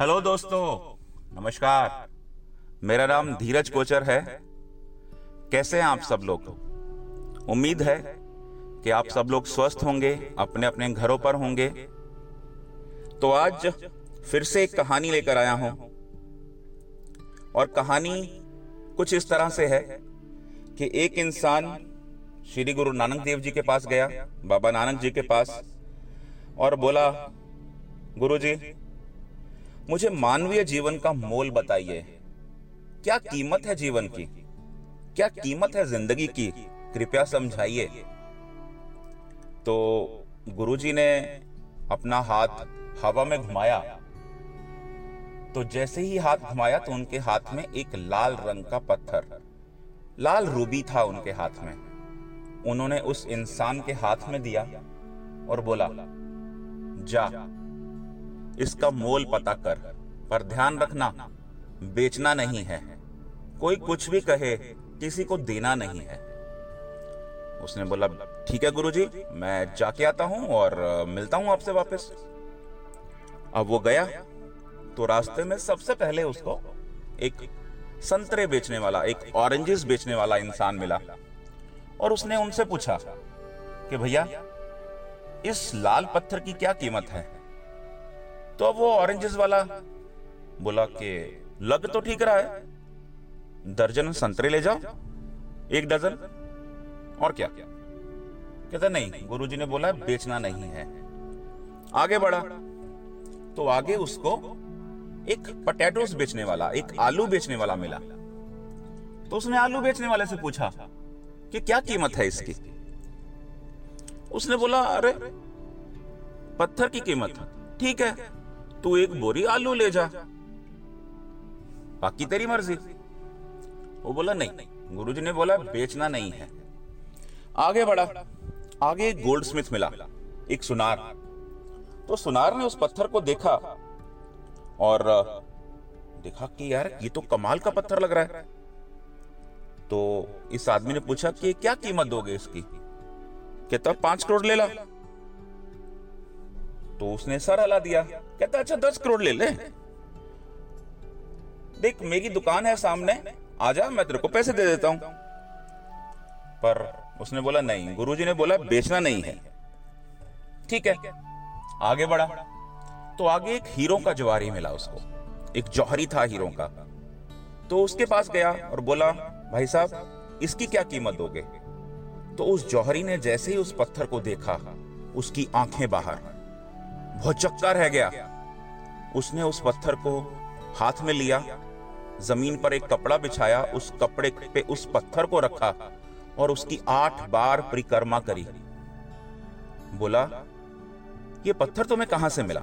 Hello दोस्तों, नमस्कार। मेरा नाम धीरज कोचर है। कैसे हैं आप सब लोग? उम्मीद है कि आप सब लोग स्वस्थ होंगे अपने अपने घरों पर होंगे। तो आज फिर से एक कहानी लेकर आया हूँ। और कहानी कुछ इस तरह से है कि एक इंसान श्री गुरु नानक देव जी के पास गया, बाबा नानक जी के पास, और बोला गुरु जी मुझे मानवीय जीवन का मोल बताइए। क्या कीमत है जीवन की? क्या कीमत है ज़िंदगी की? कृपया समझाइए। तो गुरुजी ने अपना हाथ हवा में घुमाया। तो जैसे ही हाथ घुमाया तो उनके हाथ में एक लाल रंग का पत्थर, लाल रूबी था उनके हाथ में। उन्होंने उस इंसान के हाथ में दिया और बोला, जा इसका मोल पता कर, पर ध्यान रखना, बेचना नहीं है। कोई कुछ भी कहे, किसी को देना नहीं है। उसने बोला, ठीक है गुरुजी, मैं जाके आता हूँ और मिलता हूँ आपसे वापस। अब वो गया तो रास्ते में सबसे पहले उसको एक संतरे बेचने वाला, एक ऑरेंजेस बेचने वाला इंसान मिला। और उसने उनसे पूछा कि, भैया, इस लाल पत्थर की क्या कीमत है? तो वो ऑरेंजेस वाला बोला कि, लग तो ठीक रहा है। दर्जन संतरे ले जाओ, एक डजन, और क्या? कहता, नहीं, गुरुजी ने बोला, बेचना नहीं है। आगे बढ़ा। तो आगे उसको एक पटेटोस बेचने वाला, एक आलू बेचने वाला मिला। तो उसने आलू बेचने वाले से पूछा कि क्या कीमत है इसकी? उसने बोला, अरे, पत्थर की कीमत, ठीक है तू एक बोरी आलू ले जा। बाकी तेरी मर्ज़ी। वो बोला, नहीं, गुरुजी ने बोला, बेचना नहीं है। आगे बढ़ा। आगे एक गोल्ड स्मिथ मिला, एक सुनार। तो सुनार ने उस पत्थर को देखा और, देखा कि यार, ये तो कमाल का पत्थर लग रहा है। तो इस आदमी ने पूछा कि क्या कीमत दोगे इसकी? कहता पाँच करोड़ ले ला। तो उसने सर हला दिया। कहता अच्छा दस करोड़ ले ले। देख, मेरी दुकान है सामने। आजा मैं तेरे को पैसे दे देता हूँ। पर उसने बोला, नहीं, गुरुजी ने बोला, बेचना नहीं है। ठीक है, आगे बढ़ा। तो आगे एक हीरो का जवारी मिला उसको। एक जौहरी था हीरो का। तो उसके पास गया और बोला, भाई साहब, इसकी क्या कीमत दोगे? तो उस जौहरी ने जैसे ही उस पत्थर को देखा, उसकी आँखें बाहर। बहुत चक्का रह गया। उसने उस पत्थर को हाथ में लिया, ज़मीन पर एक कपड़ा बिछाया, उस कपड़े पे उस पत्थर को रखा और उसकी आठ बार परिक्रमा करी। बोला, ये पत्थर तुम्हें कहाँ से मिला?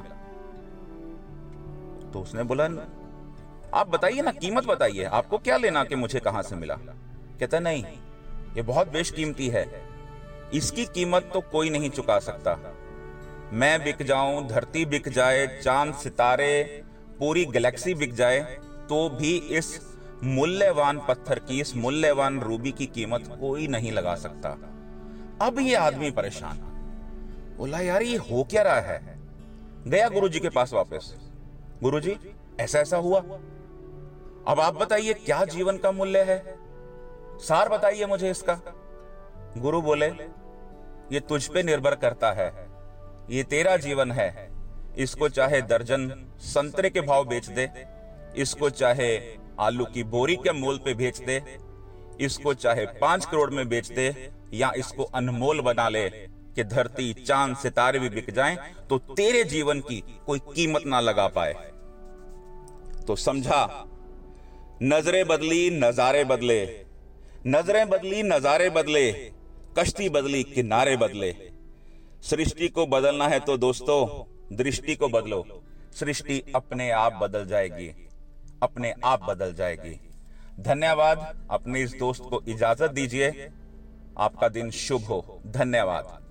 तो उसने बोला, आप बताइए ना, कीमत बताइए, आपको क्या लेना कि मुझे कहाँ से मिला? कहता, नहीं, ये बहुत बेशकीमती है, इसकी कीमत तो कोई नहीं चुका सकता। मैं बिक जाऊँ, धरती बिक जाए, चाँद सितारे, पूरी गैलेक्सी बिक जाए तो भी इस मूल्यवान पत्थर की, इस मूल्यवान रूबी की कीमत कोई नहीं लगा सकता। अब ये आदमी परेशान। बोला, यार, ये हो क्या रहा है? गया गुरुजी के पास वापस। गुरुजी, ऐसा ऐसा हुआ। अब आप बताइए, क्या जीवन का मूल्य है? सार बताइए मुझे इसका। गुरु बोले, ये तुझ पे निर्भर करता है। ये तेरा जीवन है। इसको चाहे दर्जन संतरे के भाव बेच दे। इसको चाहे आलू की बोरी के मोल पे बेच दे। इसको चाहे पाँच करोड़ में बेच दे या इसको अनमोल बना ले कि धरती, चाँद, सितारे भी बिक जाएँ तो तेरे जीवन की कोई कीमत ना लगा पाए। तो समझा, नज़रें बदली, नजारे बदले। नज़रें बदली, नजारे बदले। कश्ती बदली, किनारे बदले। सृष्टि को बदलना है तो दोस्तों, दृष्टि को बदलो। सृष्टि अपने आप बदल जाएगी। अपने आप बदल जाएगी। धन्यवाद, अपने इस दोस्त को इजाज़त दीजिए। आपका दिन शुभ हो। धन्यवाद।